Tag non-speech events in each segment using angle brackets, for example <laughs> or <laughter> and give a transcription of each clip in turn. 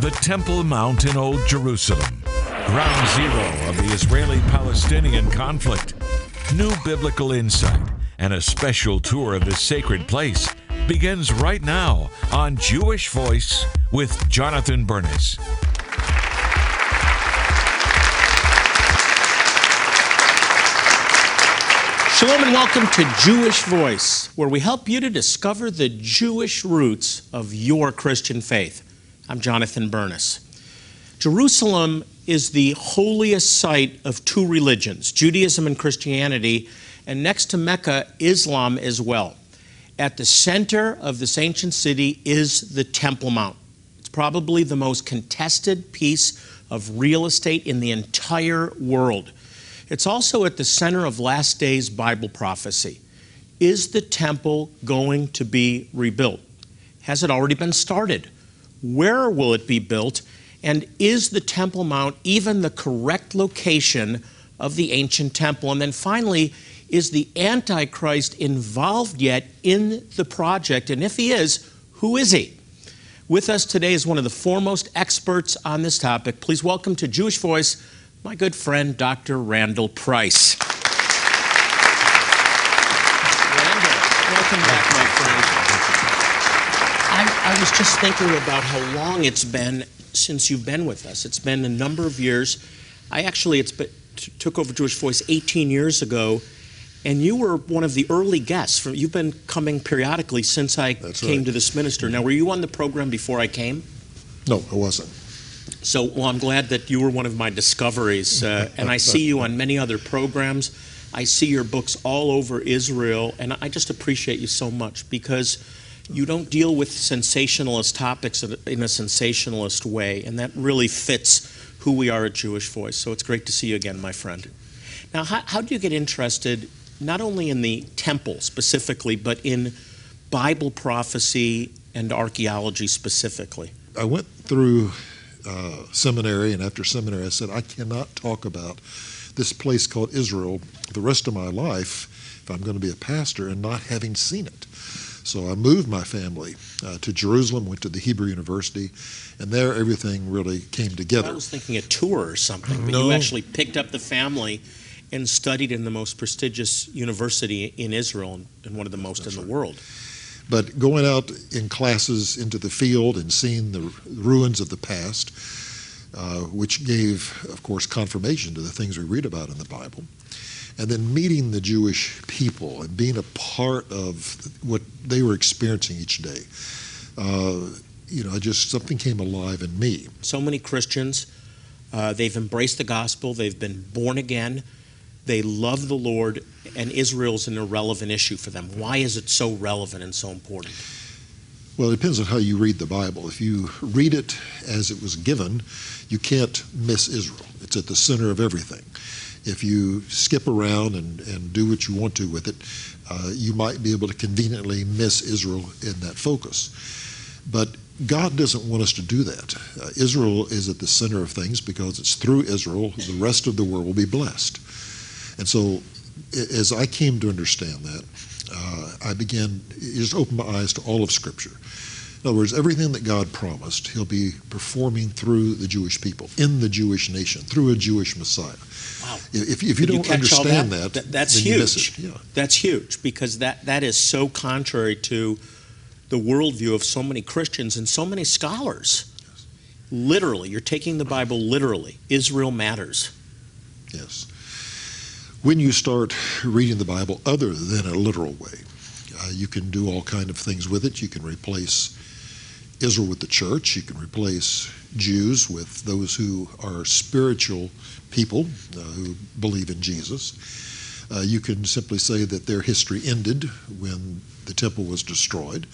the Temple Mount in Old Jerusalem, ground zero of the Israeli Palestinian conflict. New biblical insight and a special tour of this sacred place begins right now on Jewish Voice with Jonathan Bernis. Shalom and welcome to Jewish Voice, where we help you to discover the Jewish roots of your Christian faith. I'm Jonathan Bernis. Jerusalem is the holiest site of two religions, Judaism and Christianity, and next to Mecca, Islam as well. At the center of this ancient city is the Temple Mount. It's probably the most contested piece of real estate in the entire world. It's also at the center of last days Bible prophecy. Is the temple going to be rebuilt? Has it already been started? Where will it be built? And is the Temple Mount even the correct location of the ancient temple? And then finally, is the Antichrist involved yet in the project? And if he is, who is he? With us today is one of the foremost experts on this topic. Please welcome to Jewish Voice my good friend, Dr. Randall Price. Randall, welcome back, my friend. I, I was just thinking about how long it's been since you've been with us. It's been a number of years. I actually it's been, took over Jewish Voice 18 years ago, and you were one of the early guests. From, you've been coming periodically since I That's came right. to this minister. Now, were you on the program before I came? No, I wasn't. So, well, I'm glad that you were one of my discoveries, uh, <laughs> and I see you on many other programs. I see your books all over Israel, and I just appreciate you so much because you don't deal with sensationalist topics in a- sensationalist way, and that really fits who we are at Jewish Voice. So it's great to see you again, my friend. Now, how, how do you get interested not only in the temple specifically, but in Bible prophecy and archaeology specifically? I went through uh, seminary, and after seminary, I said, I cannot talk about this place called Israel the rest of my life if I'm going to be a pastor and not having seen it. So I moved my family uh, to Jerusalem, went to the Hebrew University, and there everything really came together. I was thinking a tour or something, but No. you actually picked up the family and studied in the most prestigious university in Israel and- one of the most That's in right. the world. But going out in classes into the field and seeing the ruins of the past, uh, which gave, of course, confirmation to the things we read about in the Bible, and then meeting the Jewish people and being a part of what they were experiencing each day, uh, you know, I just something came alive in me. So many Christians, uh, they've embraced the gospel, they've been born again, they love the Lord, and Israel's an irrelevant issue for them. Why is it so relevant and so important? Well, it depends on how you read the Bible. If you read it as it was given, you can't miss Israel. It's at the center of everything. If you skip around and, and do what you want to with it, uh, you might be able to conveniently miss Israel in that focus. But God doesn't want us to do that. Uh, Israel is at the center of things because it's through Israel the rest of the world will be blessed. And so, as I came to understand that, uh, I began, it just opened my eyes to all of Scripture. In other words, everything that God promised, He'll be performing through the Jewish people, in the Jewish nation, through a Jewish Messiah. Wow. If, if you Did don't all understand that, Th- that's huge. you miss it. Yeah. That's huge because that, that is so contrary to the worldview of so many Christians and so many scholars. Literally, you're taking the Bible literally. Israel matters. Yes. When you start reading the Bible other than a literal way, uh, you can do all kind of things with it. You can replace Israel with the church. You can replace Jews with those who are spiritual people uh, who believe in Jesus. Uh, you can simply say that their history ended when the temple was destroyed,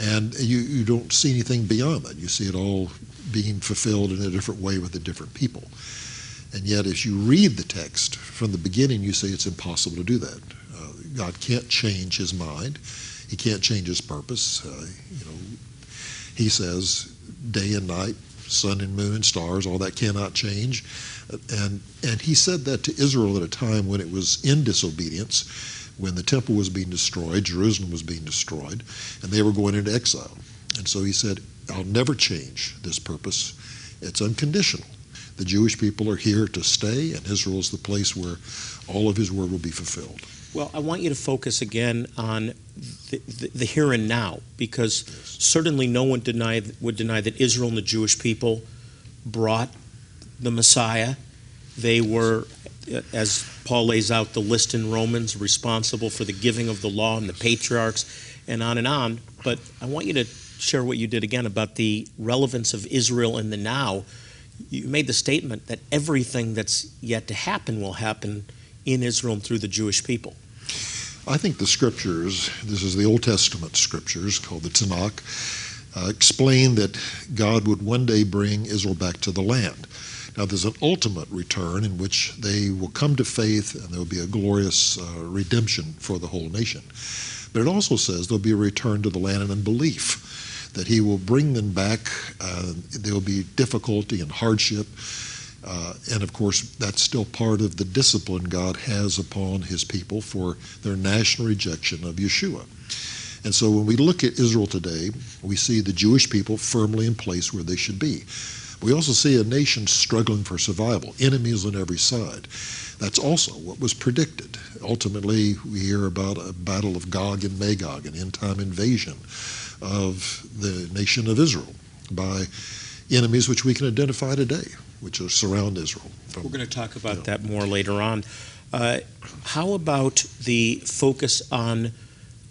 and you, you don't see anything beyond that. You see it all being fulfilled in a different way with a different people. And yet, as you read the text from the beginning, you say it's impossible to do that. Uh, God can't change His mind. He can't change His purpose. Uh, you know, He says, day and night, sun and moon and stars, all that cannot change. And and He said that to Israel at a time when it was in disobedience, when the temple was being destroyed, Jerusalem was being destroyed, and they were going into exile. And so He said, I'll never change this purpose. It's unconditional. The Jewish people are here to stay, and Israel is the place where all of his word will be fulfilled. Well, I want you to focus again on the, the, the here and now, because certainly no one would deny that Israel and the Jewish people brought the Messiah. They were, uh, as Paul lays out the list in Romans, responsible for the giving of the law and the patriarchs, and on and on. But I want you to share what you did again about the relevance of Israel in the now. You made the statement that everything that's yet to happen will happen in Israel and through the Jewish people. I think the scriptures, this is the Old Testament scriptures called the Tanakh, uh, explain that God would one day bring Israel back to the land. Now, there's an ultimate return in which they will come to faith and there will be a glorious uh, redemption for the whole nation. But it also says there'll be a return to the land in unbelief, that He will bring them back. Uh, there will be difficulty and hardship. Uh, and of course, that's still part of the discipline God has upon his people for their national rejection of Yeshua. And so when we look at Israel today, we see the Jewish people firmly in place where they should be. We also see a nation struggling for survival, enemies on every side. That's also what was predicted. Ultimately, we hear about a battle of Gog and Magog, an end time invasion of the nation of Israel by enemies which we can identify today, which are surround Israel. From, We're going to talk about Yeah. that more later on. Uh, how about the focus on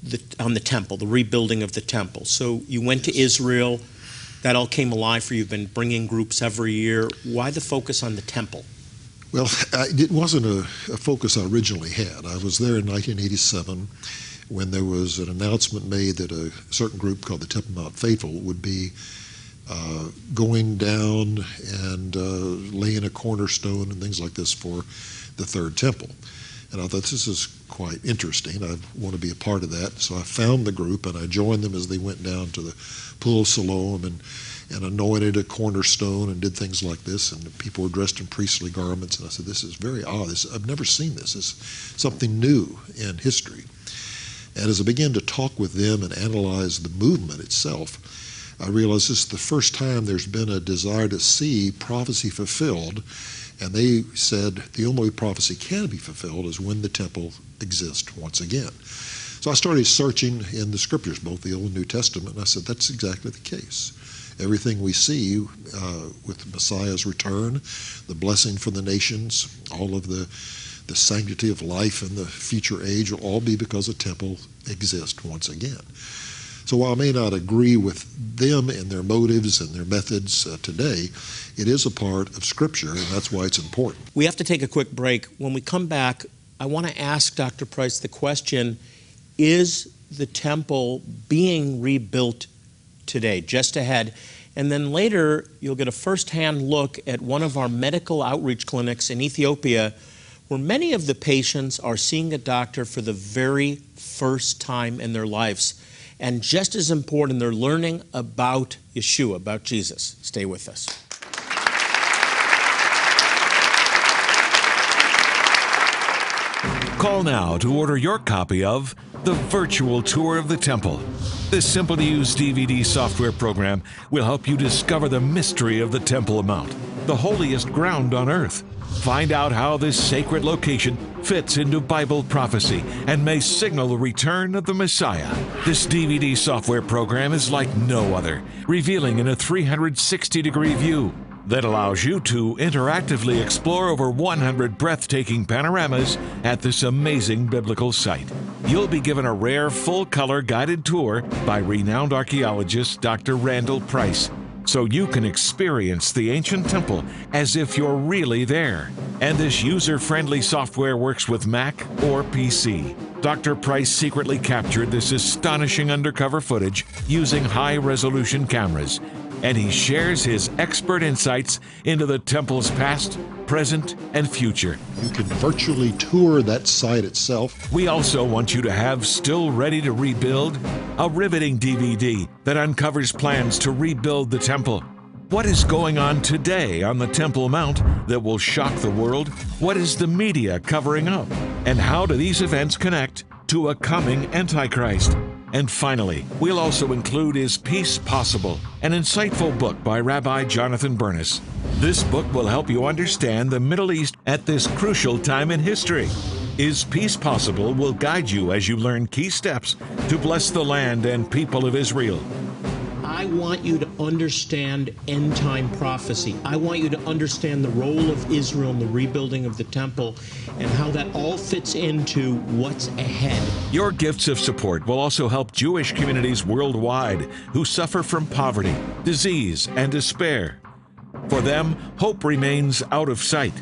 the on the temple, the rebuilding of the temple? So you went to Israel, that all came alive for you. You've been bringing groups every year. Why the focus on the temple? Well, I, it wasn't a, a focus I originally had. I was there in 1987 when there was an announcement made that a certain group called the Temple Mount Faithful would be uh, going down and uh, laying a cornerstone and things like this for the third temple. And I thought this is quite interesting. I want to be a part of that. So I found the group and I joined them as they went down to the Pool of Siloam and, and anointed a cornerstone and did things like this. And people were dressed in priestly garments. And I said, This is very odd. This, I've never seen this. It's something new in history. And as I began to talk with them and analyze the movement itself, I realized this is the first time there's been a desire to see prophecy fulfilled. And they said the only way prophecy can be fulfilled is when the temple exists once again. So I started searching in the scriptures, both the Old and New Testament, and I said that's exactly the case. Everything we see uh, with Messiah's return, the blessing for the nations, all of the the sanctity of life in the future age will all be because a temple exists once again. So while I may not agree with them and their motives and their methods uh, today, it is a part of Scripture, and that's why it's important. We have to take a quick break. When we come back, I want to ask Dr. Price the question Is the temple being rebuilt today? Just ahead. And then later, you'll get a firsthand look at one of our medical outreach clinics in Ethiopia where many of the patients are seeing a doctor for the very first time in their lives. And just as important, they're learning about Yeshua, about Jesus. Stay with us. Call now to order your copy of The Virtual Tour of the Temple. This simple to use DVD software program will help you discover the mystery of the Temple Mount, the holiest ground on earth. Find out how this sacred location fits into Bible prophecy and may signal the return of the Messiah. This DVD software program is like no other, revealing in a 360 degree view that allows you to interactively explore over 100 breathtaking panoramas at this amazing biblical site. You'll be given a rare full color guided tour by renowned archaeologist Dr. Randall Price. So you can experience the ancient temple as if you're really there. And this user friendly software works with Mac or PC. Dr. Price secretly captured this astonishing undercover footage using high resolution cameras and he shares his expert insights into the temple's past, present, and future. You can virtually tour that site itself. We also want you to have Still Ready to Rebuild, a riveting DVD that uncovers plans to rebuild the temple. What is going on today on the Temple Mount that will shock the world? What is the media covering up? And how do these events connect to a coming Antichrist? And finally, we'll also include Is Peace Possible, an insightful book by Rabbi Jonathan Bernis. This book will help you understand the Middle East at this crucial time in history. Is Peace Possible will guide you as you learn key steps to bless the land and people of Israel. I want you to understand end time prophecy. I want you to understand the role of Israel in the rebuilding of the temple and how that all fits into what's ahead. Your gifts of support will also help Jewish communities worldwide who suffer from poverty, disease, and despair. For them, hope remains out of sight.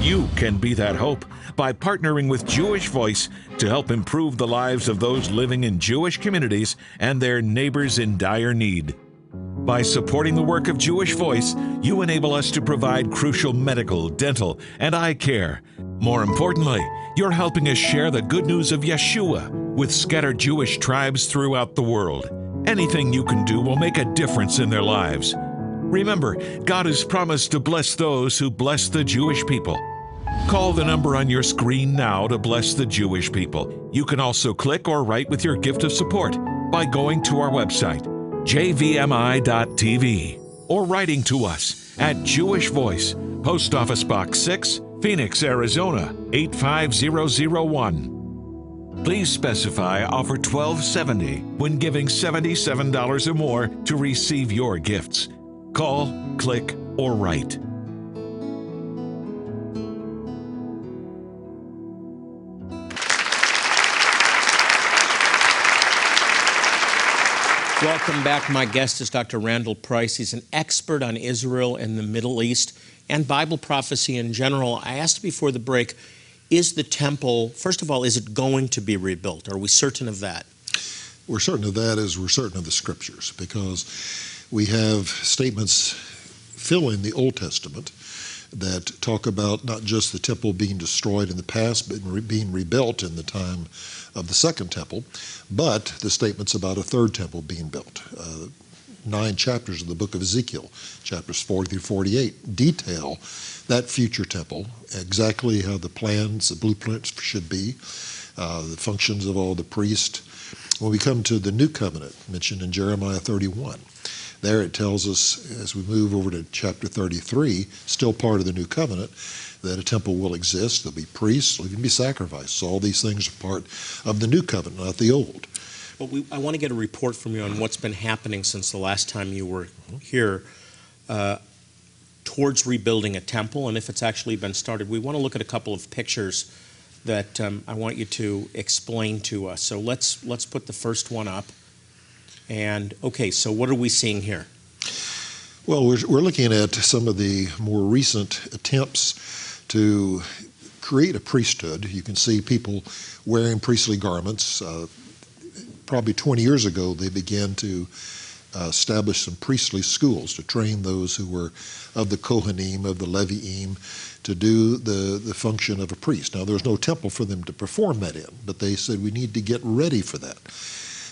You can be that hope by partnering with Jewish Voice to help improve the lives of those living in Jewish communities and their neighbors in dire need. By supporting the work of Jewish Voice, you enable us to provide crucial medical, dental, and eye care. More importantly, you're helping us share the good news of Yeshua with scattered Jewish tribes throughout the world. Anything you can do will make a difference in their lives. Remember, God has promised to bless those who bless the Jewish people. Call the number on your screen now to bless the Jewish people. You can also click or write with your gift of support by going to our website, jvmi.tv, or writing to us at Jewish Voice, Post Office Box 6, Phoenix, Arizona 85001. Please specify offer 1270 when giving $77 or more to receive your gifts. Call, click, or write. Welcome back. My guest is Dr. Randall Price. He's an expert on Israel and the Middle East and Bible prophecy in general. I asked before the break is the temple, first of all, is it going to be rebuilt? Are we certain of that? We're certain of that as we're certain of the scriptures because we have statements filling the Old Testament that talk about not just the temple being destroyed in the past, but being rebuilt in the time of the second temple, but the statements about a third temple being built. Uh, nine chapters of the book of Ezekiel, chapters 40 through 48, detail that future temple, exactly how the plans, the blueprints should be, uh, the functions of all the priests. When we come to the new covenant mentioned in Jeremiah 31, there it tells us as we move over to chapter 33, still part of the new covenant, that a temple will exist. There'll be priests, there'll even be sacrifices. All these things are part of the new covenant, not the old. Well, we, I want to get a report from you on what's been happening since the last time you were here uh, towards rebuilding a temple and if it's actually been started. We want to look at a couple of pictures that um, I want you to explain to us. So let's let's put the first one up. And okay, so what are we seeing here? Well, we're, we're looking at some of the more recent attempts to create a priesthood. You can see people wearing priestly garments. Uh, probably 20 years ago, they began to uh, establish some priestly schools to train those who were of the Kohanim, of the Leviim, to do the, the function of a priest. Now, there's no temple for them to perform that in, but they said we need to get ready for that.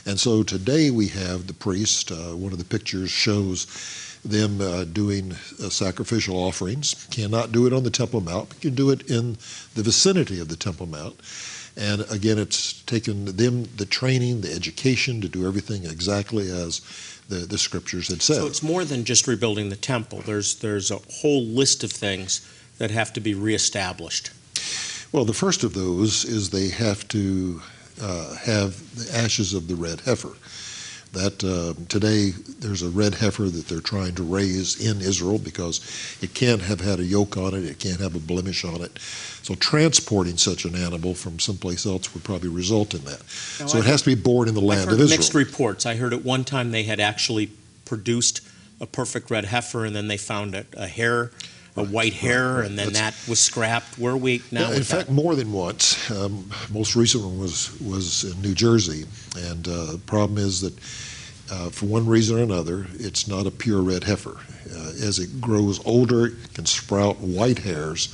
And so today we have the priest. Uh, one of the pictures shows them uh, doing uh, sacrificial offerings. Cannot do it on the Temple Mount, but can do it in the vicinity of the Temple Mount. And again, it's taken them the training, the education to do everything exactly as the, the scriptures had said. So it's more than just rebuilding the temple. There's there's a whole list of things that have to be reestablished. Well, the first of those is they have to uh, have the ashes of the red heifer. That uh, today there's a red heifer that they're trying to raise in Israel because it can't have had a yoke on it, it can't have a blemish on it. So transporting such an animal from someplace else would probably result in that. Now, so I've it has to be born in the land I've heard of Israel. Mixed reports. I heard at one time they had actually produced a perfect red heifer, and then they found a, a hair a white hair, and then That's, that was scrapped. Where we now? Yeah, in fact, that? more than once. Um, most recent one was was in New Jersey, and uh, the problem is that. Uh, for one reason or another, it's not a pure red heifer. Uh, as it grows older, it can sprout white hairs,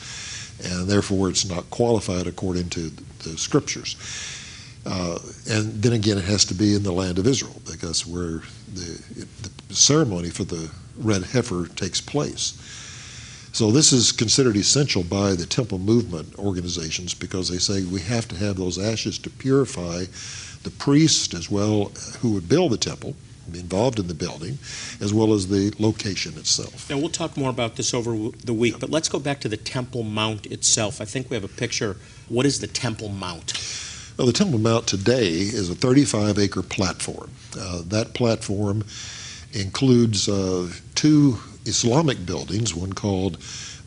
and therefore it's not qualified according to the scriptures. Uh, and then again, it has to be in the land of Israel because where the, the ceremony for the red heifer takes place. So this is considered essential by the temple movement organizations because they say we have to have those ashes to purify the priest as well who would build the temple, be involved in the building, as well as the location itself. Now, we'll talk more about this over the week, but let's go back to the Temple Mount itself. I think we have a picture. What is the Temple Mount? Well, the Temple Mount today is a 35 acre platform. Uh, that platform includes uh, two Islamic buildings, one called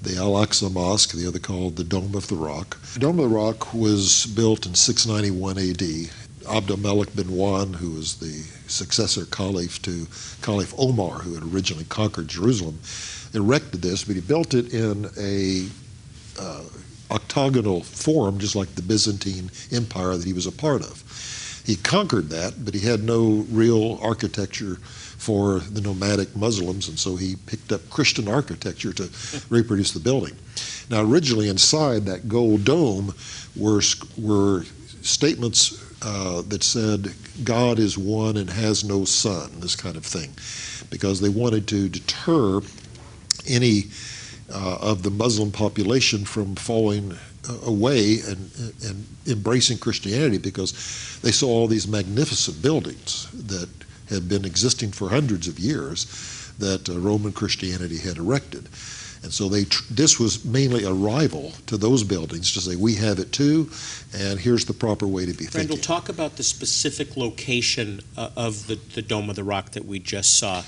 the Al Aqsa Mosque, the other called the Dome of the Rock. The Dome of the Rock was built in 691 AD. Abd al-Malik bin Marwan, who was the successor caliph to Caliph Omar, who had originally conquered Jerusalem, erected this, but he built it in a uh, octagonal form, just like the Byzantine Empire that he was a part of. He conquered that, but he had no real architecture for the nomadic Muslims, and so he picked up Christian architecture to <laughs> reproduce the building. Now, originally inside that gold dome were were statements uh, that said God is one and has no son, this kind of thing, because they wanted to deter any uh, of the Muslim population from falling uh, away and, and embracing Christianity because they saw all these magnificent buildings that had been existing for hundreds of years that uh, Roman Christianity had erected. And so they tr- this was mainly a rival to those buildings to say we have it too, and here's the proper way to be Randall, thinking. talk about the specific location uh, of the, the Dome of the Rock that we just saw.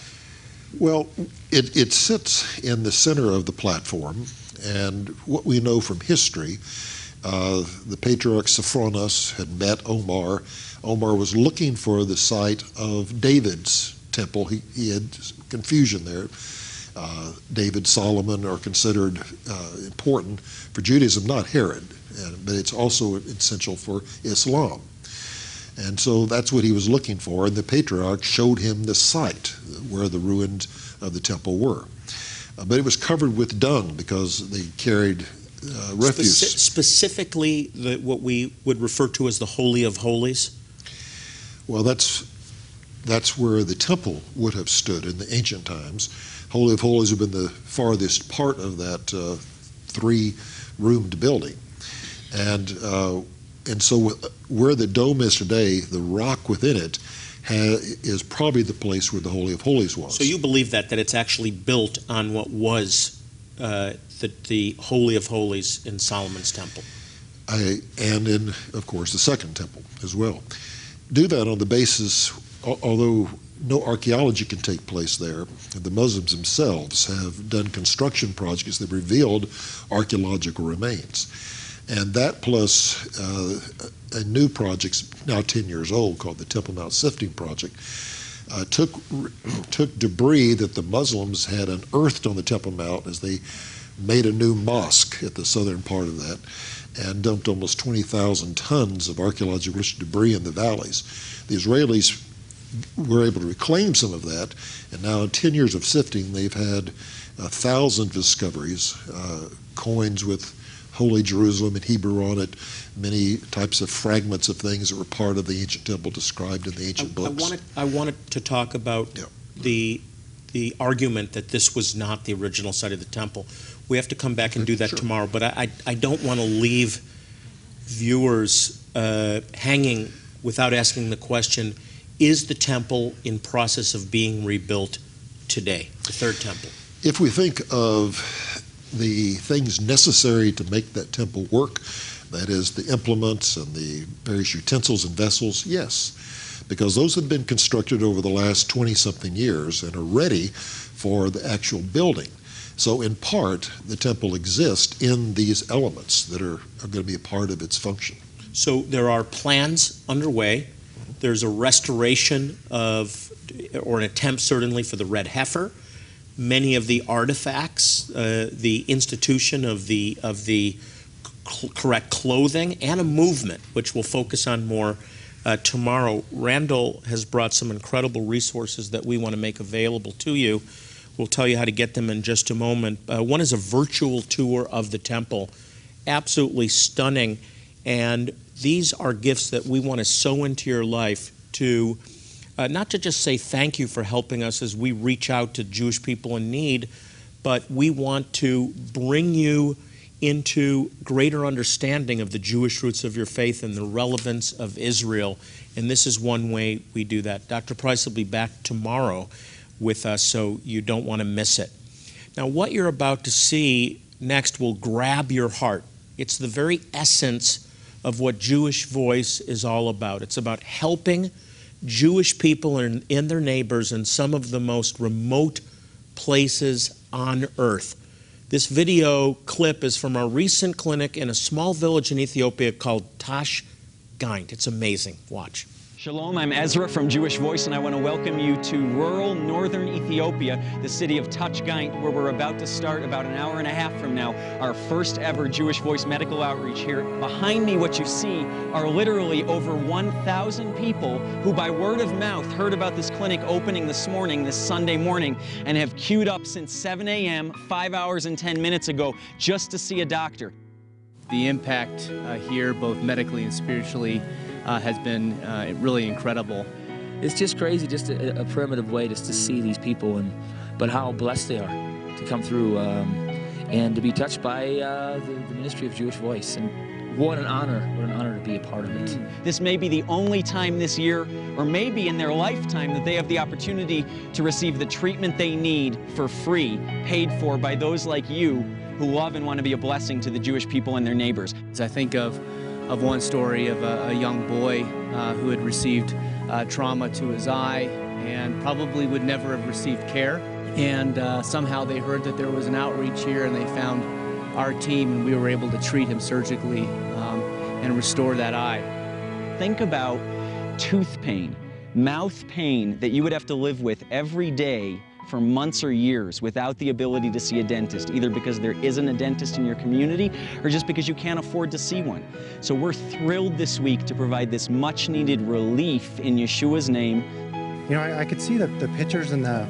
Well, it, it sits in the center of the platform, and what we know from history, uh, the patriarch Sophronius had met Omar. Omar was looking for the site of David's temple. He, he had confusion there. Uh, David, Solomon are considered uh, important for Judaism, not Herod, and, but it's also essential for Islam. And so that's what he was looking for, and the patriarch showed him the site where the ruins of the temple were. Uh, but it was covered with dung because they carried uh, refuse. Speci- specifically, the, what we would refer to as the Holy of Holies. Well, that's that's where the temple would have stood in the ancient times. Holy of Holies would have been the farthest part of that uh, three-roomed building, and uh, and so where the dome is today, the rock within it is probably the place where the Holy of Holies was. So you believe that that it's actually built on what was uh, the the Holy of Holies in Solomon's temple. I, and in, of course, the Second Temple as well. Do that on the basis, although no archaeology can take place there, the Muslims themselves have done construction projects that revealed archaeological remains. And that plus uh, a new project, now 10 years old, called the Temple Mount Sifting Project, uh, took, took debris that the Muslims had unearthed on the Temple Mount as they made a new mosque at the southern part of that and dumped almost 20,000 tons of archaeological debris in the valleys. The Israelis were able to reclaim some of that, and now in 10 years of sifting, they've had a thousand discoveries, uh, coins with Holy Jerusalem in Hebrew on it, many types of fragments of things that were part of the ancient temple described in the ancient I books. wanted I wanted to talk about Yeah. the the argument that this was not the original site of the temple. We have to come back and do that Sure. tomorrow, but I, I, I don't want to leave viewers uh, hanging without asking the question, is the temple in process of being rebuilt today, the third temple? If we think of the things necessary to make that temple work, that is, the implements and the various utensils and vessels, yes, because those have been constructed over the last 20 something years and are ready for the actual building. So, in part, the temple exists in these elements that are, are going to be a part of its function. So there are plans underway. There's a restoration of, or an attempt certainly for the red heifer. Many of the artifacts, uh, the institution of the of the c- correct clothing, and a movement, which we'll focus on more uh, tomorrow. Randall has brought some incredible resources that we want to make available to you. We'll tell you how to get them in just a moment. Uh, one is a virtual tour of the temple, absolutely stunning. And these are gifts that we want to sow into your life to uh, not to just say thank you for helping us as we reach out to Jewish people in need, but we want to bring you into greater understanding of the Jewish roots of your faith and the relevance of Israel. And this is one way we do that. Dr. Price will be back tomorrow with us, so you don't want to miss it. Now, what you're about to see next will grab your heart. It's the very essence of what Jewish Voice is all about. It's about helping Jewish people and, and their neighbors in some of the most remote places on earth. This video clip is from our recent clinic in a small village in Ethiopia called Tach Gayint. It's amazing. Watch. Shalom, I'm Ezra from Jewish Voice, and I want to welcome you to rural northern Ethiopia, the city of Tach Gayint, where we're about to start about an hour and a half from now our first ever Jewish Voice medical outreach here. Behind me, what you see are literally over 1,000 people who, by word of mouth, heard about this clinic opening this morning, this Sunday morning, and have queued up since 7 a.m., 5 hours and 10 minutes ago, just to see a doctor. The impact uh, here, both medically and spiritually, uh, has been uh, really incredible. It's just crazy, just a, a, primitive way just to see these people, and but how blessed they are to come through um, and to be touched by uh, the, the, ministry of Jewish Voice. And what an honor! What an honor to be a part of it. This may be the only time this year, or maybe in their lifetime, that they have the opportunity to receive the treatment they need for free, paid for by those like you who love and want to be a blessing to the Jewish people and their neighbors. As I think of of one story of a, a young boy uh, who had received uh, trauma to his eye and probably would never have received care. And uh, somehow they heard that there was an outreach here and they found our team and we were able to treat him surgically um, and restore that eye. Think about tooth pain, mouth pain that you would have to live with every day for months or years without the ability to see a dentist, either because there isn't a dentist in your community or just because you can't afford to see one. So we're thrilled this week to provide this much needed relief in Yeshua's name. You know, I, I could see the, the pictures and the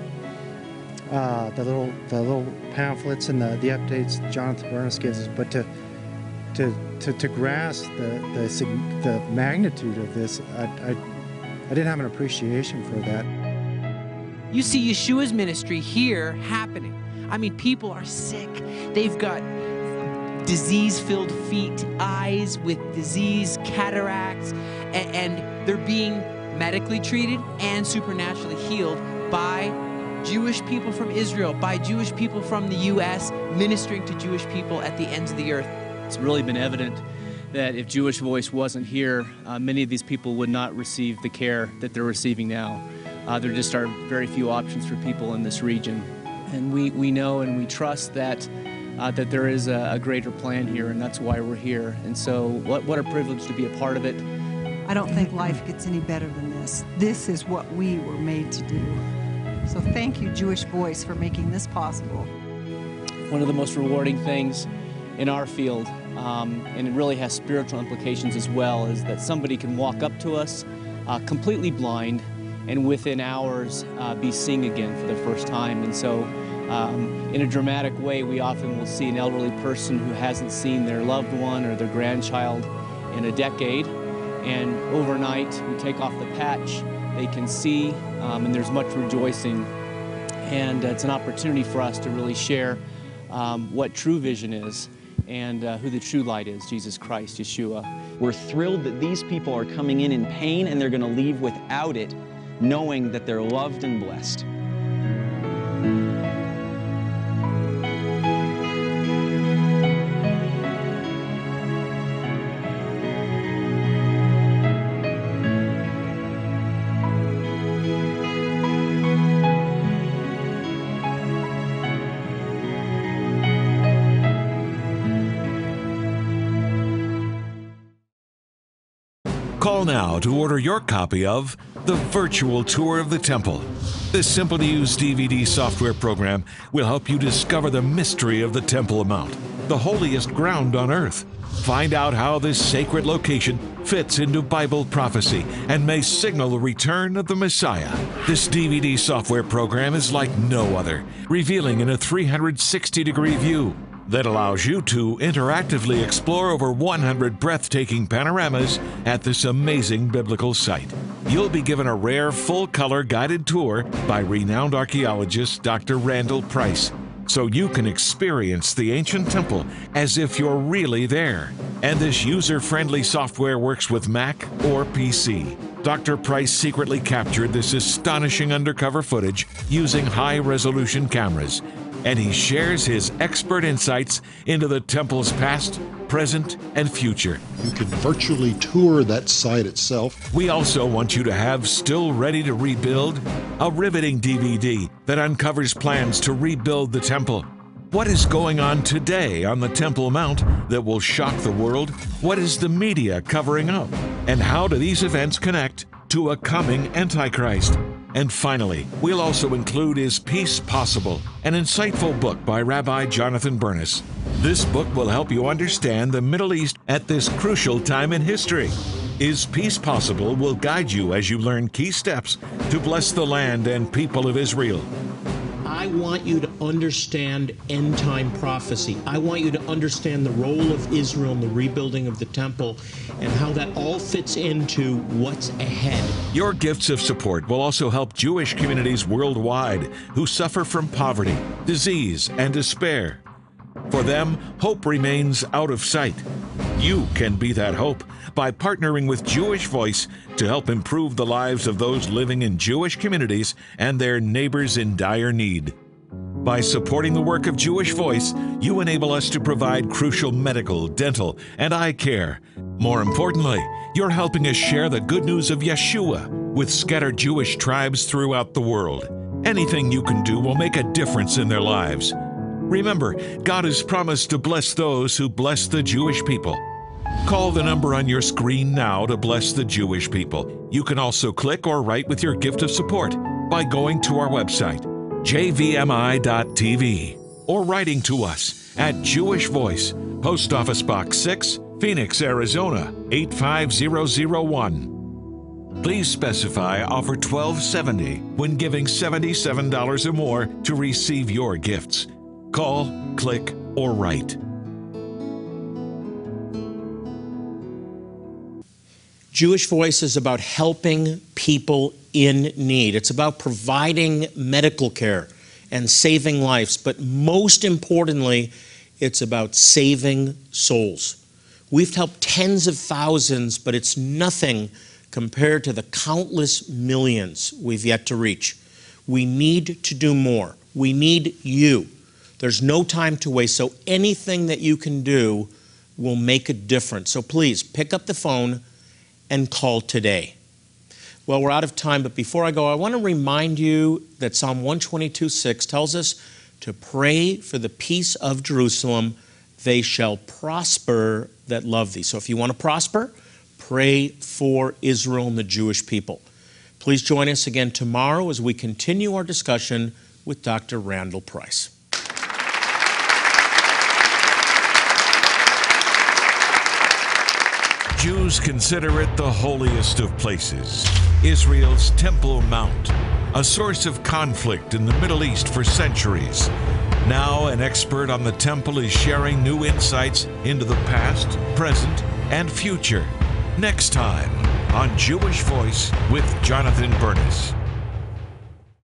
uh, the little the little pamphlets and the, the updates Jonathan Bernis gives us, but to to to, to grasp the, the the magnitude of this, I, I I didn't have an appreciation for that. You see Yeshua's ministry here happening. I mean, people are sick. They've got disease filled feet, eyes with disease, cataracts, and, they're being medically treated and supernaturally healed by Jewish people from Israel, by Jewish people from the U.S., ministering to Jewish people at the ends of the earth. It's really been evident that if Jewish Voice wasn't here, uh, many of these people would not receive the care that they're receiving now. Uh, there just are very few options for people in this region. And we, we know and we trust that, uh, that there is a, a, greater plan here, and that's why we're here. And so, what, what a privilege to be a part of it. I don't think life gets any better than this. This is what we were made to do. So, thank you, Jewish Voice, for making this possible. One of the most rewarding things in our field, um, and it really has spiritual implications as well, is that somebody can walk up to us uh, completely blind and within hours uh, be seeing again for the first time. And so, um, in a dramatic way, we often will see an elderly person who hasn't seen their loved one or their grandchild in a decade. And overnight, we take off the patch, they can see, um, and there's much rejoicing. And uh, it's an opportunity for us to really share um, what true vision is and uh, who the true light is, Jesus Christ, Yeshua. We're thrilled that these people are coming in in pain and they're going to leave without it knowing that they're loved and blessed. Call now to order your copy of The Virtual Tour of the Temple. This simple to use DVD software program will help you discover the mystery of the Temple Mount, the holiest ground on earth. Find out how this sacred location fits into Bible prophecy and may signal the return of the Messiah. This DVD software program is like no other, revealing in a 360 degree view that allows you to interactively explore over 100 breathtaking panoramas at this amazing biblical site. You'll be given a rare full color guided tour by renowned archaeologist Dr. Randall Price. so you can experience the ancient temple as if you're really there. And this user friendly software works with Mac or PC. Dr. Price secretly captured this astonishing undercover footage using high resolution cameras, and he shares his expert insights into the temple's past, present, and future. You can virtually tour that site itself. We also want you to have Still Ready to Rebuild, a riveting DVD that uncovers plans to rebuild the temple. What is going on today on the Temple Mount that will shock the world? What is the media covering up? And how do these events connect to a coming Antichrist? And finally, we'll also include Is Peace Possible, an insightful book by Rabbi Jonathan Bernis. This book will help you understand the Middle East at this crucial time in history. Is Peace Possible will guide you as you learn key steps to bless the land and people of Israel. I want you to understand end time prophecy. I want you to understand the role of Israel in the rebuilding of the temple and how that all fits into what's ahead. Your gifts of support will also help Jewish communities worldwide who suffer from poverty, disease, and despair. For them, hope remains out of sight. You can be that hope by partnering with Jewish Voice to help improve the lives of those living in Jewish communities and their neighbors in dire need. By supporting the work of Jewish Voice, you enable us to provide crucial medical, dental, and eye care. More importantly, you're helping us share the good news of Yeshua with scattered Jewish tribes throughout the world. Anything you can do will make a difference in their lives. Remember, God has promised to bless those who bless the Jewish people. Call the number on your screen now to bless the Jewish people. You can also click or write with your gift of support by going to our website, jvmi.tv, or writing to us at Jewish Voice, Post Office Box 6, Phoenix, Arizona 85001. Please specify offer 1270 when giving $77 or more to receive your gifts. Call, click, or write. Jewish Voice is about helping people in need. It's about providing medical care and saving lives, but most importantly, it's about saving souls. We've helped tens of thousands, but it's nothing compared to the countless millions we've yet to reach. We need to do more. We need you. There's no time to waste, so anything that you can do will make a difference. So please pick up the phone and call today. Well, we're out of time, but before I go, I want to remind you that Psalm 122 6 tells us to pray for the peace of Jerusalem. They shall prosper that love thee. So if you want to prosper, pray for Israel and the Jewish people. Please join us again tomorrow as we continue our discussion with Dr. Randall Price. Jews consider it the holiest of places, Israel's Temple Mount, a source of conflict in the Middle East for centuries. Now, an expert on the temple is sharing new insights into the past, present, and future. Next time on Jewish Voice with Jonathan Bernis.